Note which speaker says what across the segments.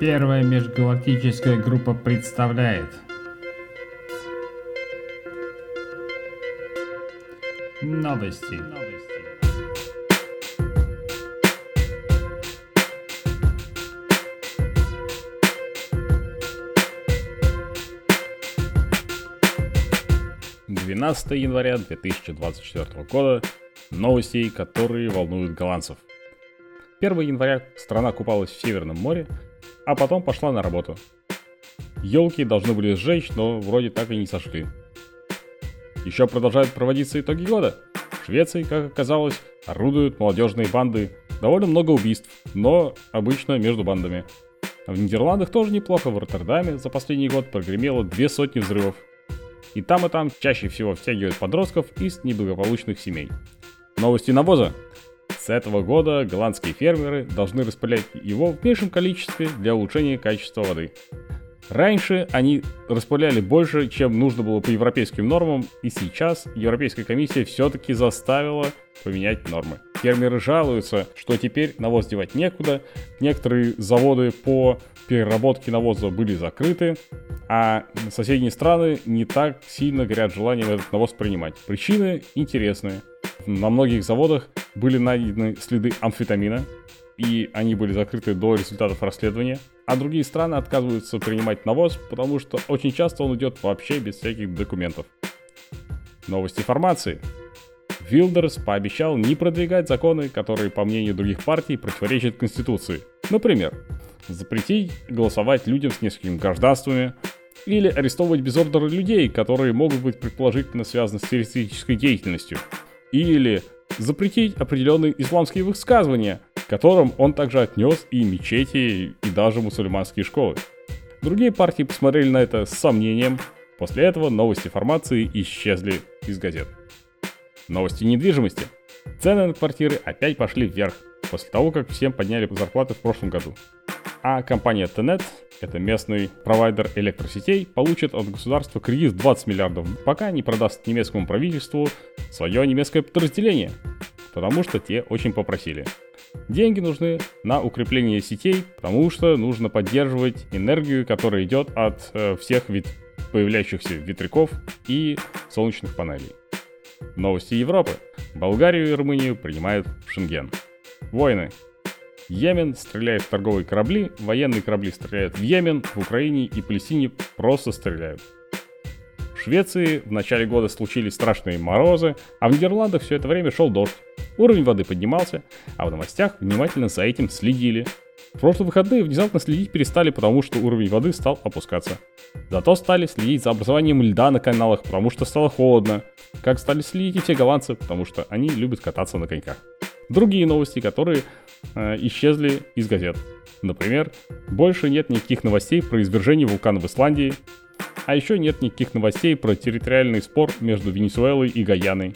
Speaker 1: Первая межгалактическая группа представляет Новости. Двенадцатое января 2024 года. Новости, которые волнуют голландцев. 1 января страна купалась в Северном море, а потом пошла на работу. Елки должны были сжечь, но вроде так и не сошли. Еще продолжают проводиться итоги года. В Швеции, как оказалось, орудуют молодежные банды. Довольно много убийств, но обычно между бандами. В Нидерландах тоже неплохо, в Роттердаме за последний год прогремело две сотни взрывов. И там и там чаще всего втягивают подростков из неблагополучных семей. Новости навоза. С этого года голландские фермеры должны распылять его в меньшем количестве для улучшения качества воды. Раньше они распыляли больше, чем нужно было по европейским нормам, и сейчас Европейская комиссия все-таки заставила поменять нормы. Фермеры жалуются, что теперь навоз девать некуда, некоторые заводы по переработке навоза были закрыты, а соседние страны не так сильно горят желанием этот навоз принимать. Причины интересные. На многих заводах были найдены следы амфетамина, и они были закрыты до результатов расследования. А другие страны отказываются принимать навоз, потому что очень часто он идет вообще без всяких документов. Новости формации. Вилдерс пообещал не продвигать законы, которые, по мнению других партий, противоречат Конституции. Например, запретить голосовать людям с несколькими гражданствами, или арестовывать без ордера людей, которые могут быть предположительно связаны с террористической деятельностью – или запретить определенные исламские высказывания, к которым он также отнес и мечети, и даже мусульманские школы. Другие партии посмотрели на это с сомнением. После этого новости формации исчезли из газет. Новости недвижимости. Цены на квартиры опять пошли вверх, после того, как всем подняли зарплаты в прошлом году. А компания Tenet это местный провайдер электросетей, получит от государства кредит в 20 миллиардов, пока не продаст немецкому правительству свое немецкое подразделение, потому что те очень попросили. Деньги нужны на укрепление сетей, потому что нужно поддерживать энергию, которая идет от э, всех вид появляющихся ветряков и солнечных панелей. Новости Европы. Болгарию и Румынию принимают в Шенген. Войны. Йемен стреляет в торговые корабли, военные корабли стреляют в Йемен, в Украине и Палестине просто стреляют. В Швеции в начале года случились страшные морозы, а в Нидерландах все это время шел дождь. Уровень воды поднимался, а в новостях внимательно за этим следили. В прошлые выходные внезапно следить перестали, потому что уровень воды стал опускаться. Зато стали следить за образованием льда на каналах, потому что стало холодно. Как стали следить и все голландцы, потому что они любят кататься на коньках. Другие новости, которые э, исчезли из газет. Например, больше нет никаких новостей про извержение вулкана в Исландии, а еще нет никаких новостей про территориальный спор между Венесуэлой и Гаяной.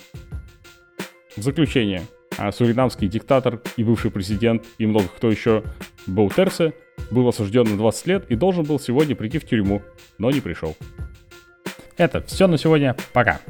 Speaker 1: В заключение, а суринамский диктатор и бывший президент и много кто еще Боутерсе был осужден на 20 лет и должен был сегодня прийти в тюрьму, но не пришел. Это все на сегодня. Пока.